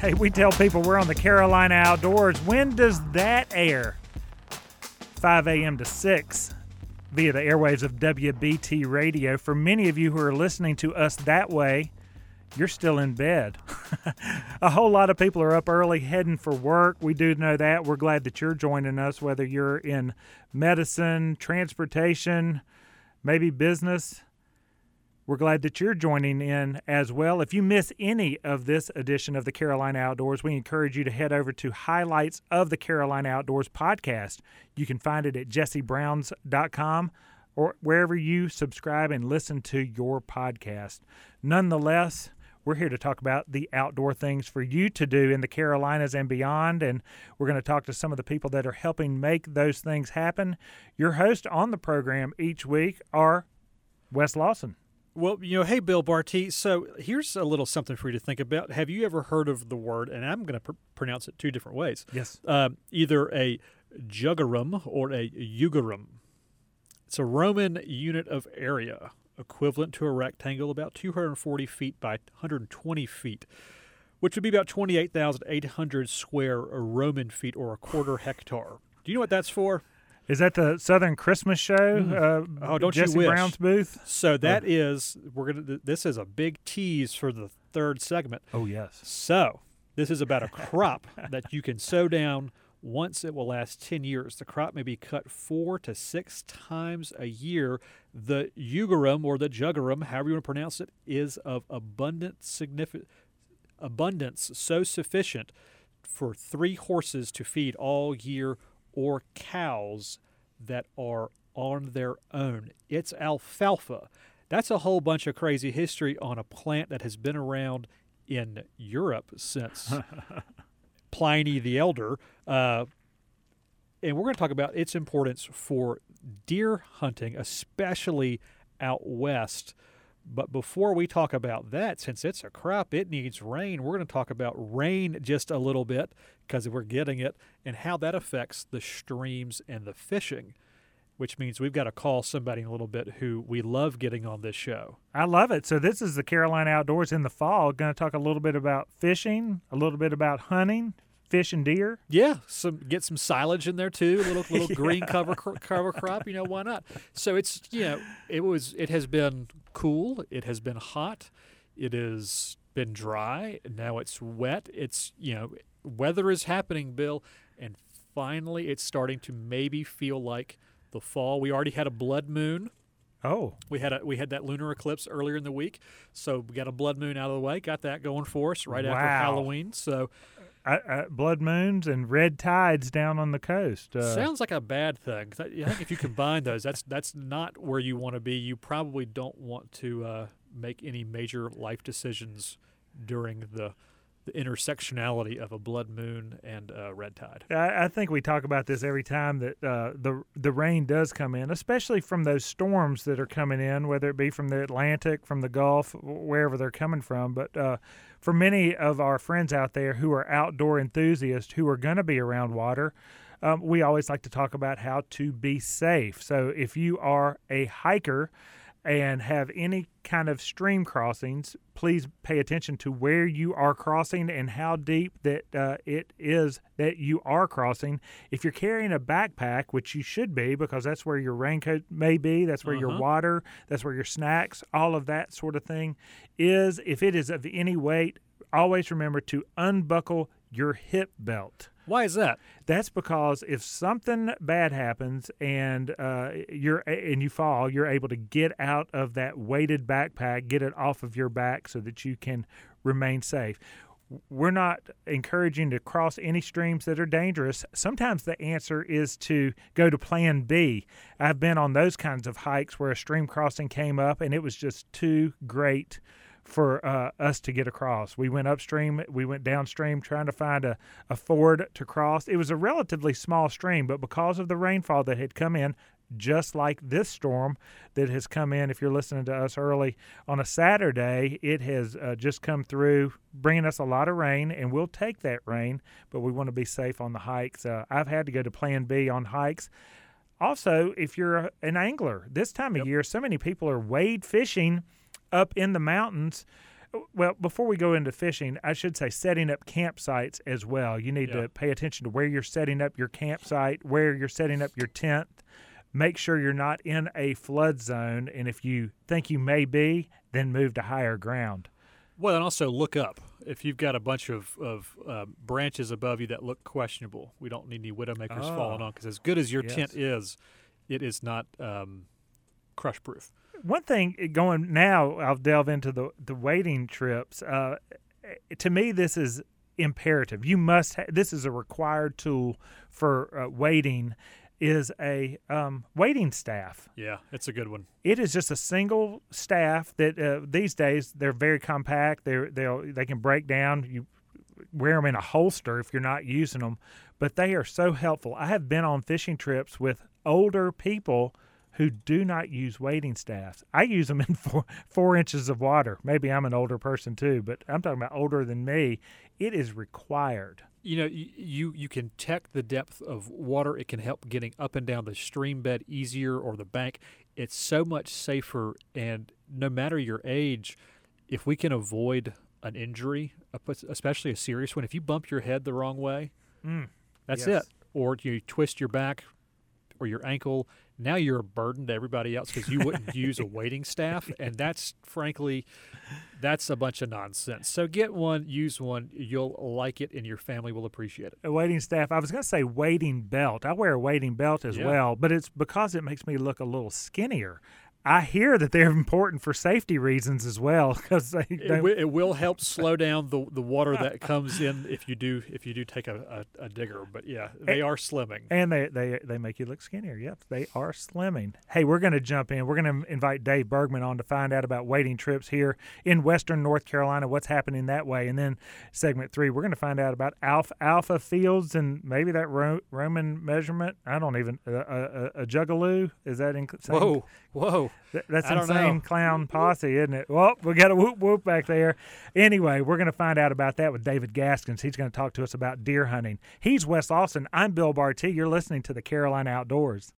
Hey, we tell people we're on the Carolina Outdoors. When does that air? 5 a.m. to 6 via the airwaves of WBT Radio. For many of you who are listening to us that way, you're still in bed. a whole lot of people are up early heading for work. We do know that. We're glad that you're joining us, whether you're in medicine, transportation, maybe business. We're glad that you're joining in as well. If you miss any of this edition of the Carolina Outdoors, we encourage you to head over to Highlights of the Carolina Outdoors podcast. You can find it at jessebrowns.com or wherever you subscribe and listen to your podcast. Nonetheless, we're here to talk about the outdoor things for you to do in the Carolinas and beyond. And we're going to talk to some of the people that are helping make those things happen. Your host on the program each week are Wes Lawson. Well, you know, hey, Bill Barty. So here's a little something for you to think about. Have you ever heard of the word, and I'm going to pr- pronounce it two different ways. Yes. Um, either a jugerum or a jugerum. It's a Roman unit of area, equivalent to a rectangle about 240 feet by 120 feet, which would be about 28,800 square Roman feet or a quarter hectare. Do you know what that's for? Is that the Southern Christmas show? Mm. Uh, Oh, don't Jesse you wish. Brown's booth? So that is we're gonna. This is a big tease for the third segment. Oh yes. So this is about a crop that you can sow down once. It will last ten years. The crop may be cut four to six times a year. The jugerum or the jugerum, however you want to pronounce it, is of abundant significant abundance so sufficient for three horses to feed all year or cows that are on their own. It's alfalfa. That's a whole bunch of crazy history on a plant that has been around in Europe since Pliny the Elder. Uh, and we're going to talk about its importance for deer hunting, especially out west. But before we talk about that, since it's a crop, it needs rain. We're going to talk about rain just a little bit because we're getting it and how that affects the streams and the fishing, which means we've got to call somebody a little bit who we love getting on this show. I love it. So this is the Carolina Outdoors in the fall. Going to talk a little bit about fishing, a little bit about hunting, fish and deer. Yeah, some get some silage in there too, a little little green cover cover crop. You know why not? So it's you know it was it has been cool, it has been hot, it has been dry. Now it's wet. It's you know weather is happening, Bill, and finally it's starting to maybe feel like the fall. We already had a blood moon. Oh, We had a we had that lunar eclipse earlier in the week, so we got a blood moon out of the way. Got that going for us right after Wow. Halloween. So Blood moons and red tides down on the coast. Uh, Sounds like a bad thing. I think if you combine those, that's that's not where you want to be. You probably don't want to uh, make any major life decisions during the, the intersectionality of a blood moon and red tide. I, I think we talk about this every time that uh, the the rain does come in, especially from those storms that are coming in, whether it be from the Atlantic, from the Gulf, wherever they're coming from. But uh, for many of our friends out there who are outdoor enthusiasts who are going to be around water, um, we always like to talk about how to be safe. So if you are a hiker and have any kind of stream crossings, please pay attention to where you are crossing and how deep that uh, it is that you are crossing. If you're carrying a backpack, which you should be because that's where your raincoat may be, that's where your Uh-huh. water, that's where your snacks, all of that sort of thing is. If it is of any weight, always remember to unbuckle your hip belt. Why is that? That's because if something bad happens and uh, you're and you fall, you're able to get out of that weighted backpack, get it off of your back, so that you can remain safe. We're not encouraging to cross any streams that are dangerous. Sometimes the answer is to go to Plan B. I've been on those kinds of hikes where a stream crossing came up, and it was just too great for uh, us to get across. We went upstream, we went downstream trying to find a, a ford to cross. It was a relatively small stream, but because of the rainfall that had come in, just like this storm that has come in, if you're listening to us early on a Saturday, it has uh, just come through, bringing us a lot of rain, and we'll take that rain, but we want to be safe on the hikes. Uh, I've had to go to Plan B on hikes. Also, if you're a- an angler, this time of year, so many people are wade fishing up in the mountains Well, before we go into fishing, I should say setting up campsites as well. You need Yeah. to pay attention to where you're setting up your campsite, where you're setting up your tent. Make sure you're not in a flood zone, and if you think you may be, then move to higher ground. Well, and also look up if you've got a bunch of of uh, branches above you that look questionable. We don't need any widowmakers falling Oh. on because as good as your Yes. tent is, it is not um, crush proof. One thing uh, going now, I'll delve into the the wading trips. Uh, to me, this is imperative. You must. Ha- this is a required tool for uh, wading. Is a um, wading staff. Yeah, it's a good one. It is just a single staff that uh, these days they're very compact. They're they they can break down. You wear them in a holster if you're not using them, but they are so helpful. I have been on fishing trips with older people who do not use wading staffs. I use them in four four inches of water. Maybe I'm an older person too, but I'm talking about older than me. It is required. You know, you you can check the depth of water. It can help getting up and down the stream bed easier or the bank. It's so much safer, and no matter your age, if we can avoid an injury, especially a serious one, if you bump your head the wrong way, Mm. That's Yes. it. Or you twist your back or your ankle. Now you're a burden to everybody else because you wouldn't use a wading staff, and that's frankly, that's a bunch of nonsense. So get one, use one. You'll like it, and your family will appreciate it. A wading staff. I was going to say wading belt. I wear a wading belt as Yeah. well, but it's because it makes me look a little skinnier. I hear that they're important for safety reasons as well because they, It, wi- it will help slow down the, the water that comes in if you do if you do take a, a, a digger. But yeah, they are slimming. and they, they they make you look skinnier. Yep, they are slimming. Hey, we're going to jump in. We're going to invite Dave Bergman on to find out about wading trips here in Western North Carolina. What's happening that way? And then segment three, we're going to find out about alfalfa fields and maybe that Ro- Roman measurement. I don't even uh, uh, uh, a, a, a jugaloo is that in? same- Whoa, Th- That's insane know. clown posse, isn't it? Well, we got a whoop whoop back there. Anyway, we're going to find out about that with David Gaskins. He's going to talk to us about deer hunting. He's Wes Austin. I'm Bill Barty. You're listening to the Carolina Outdoors.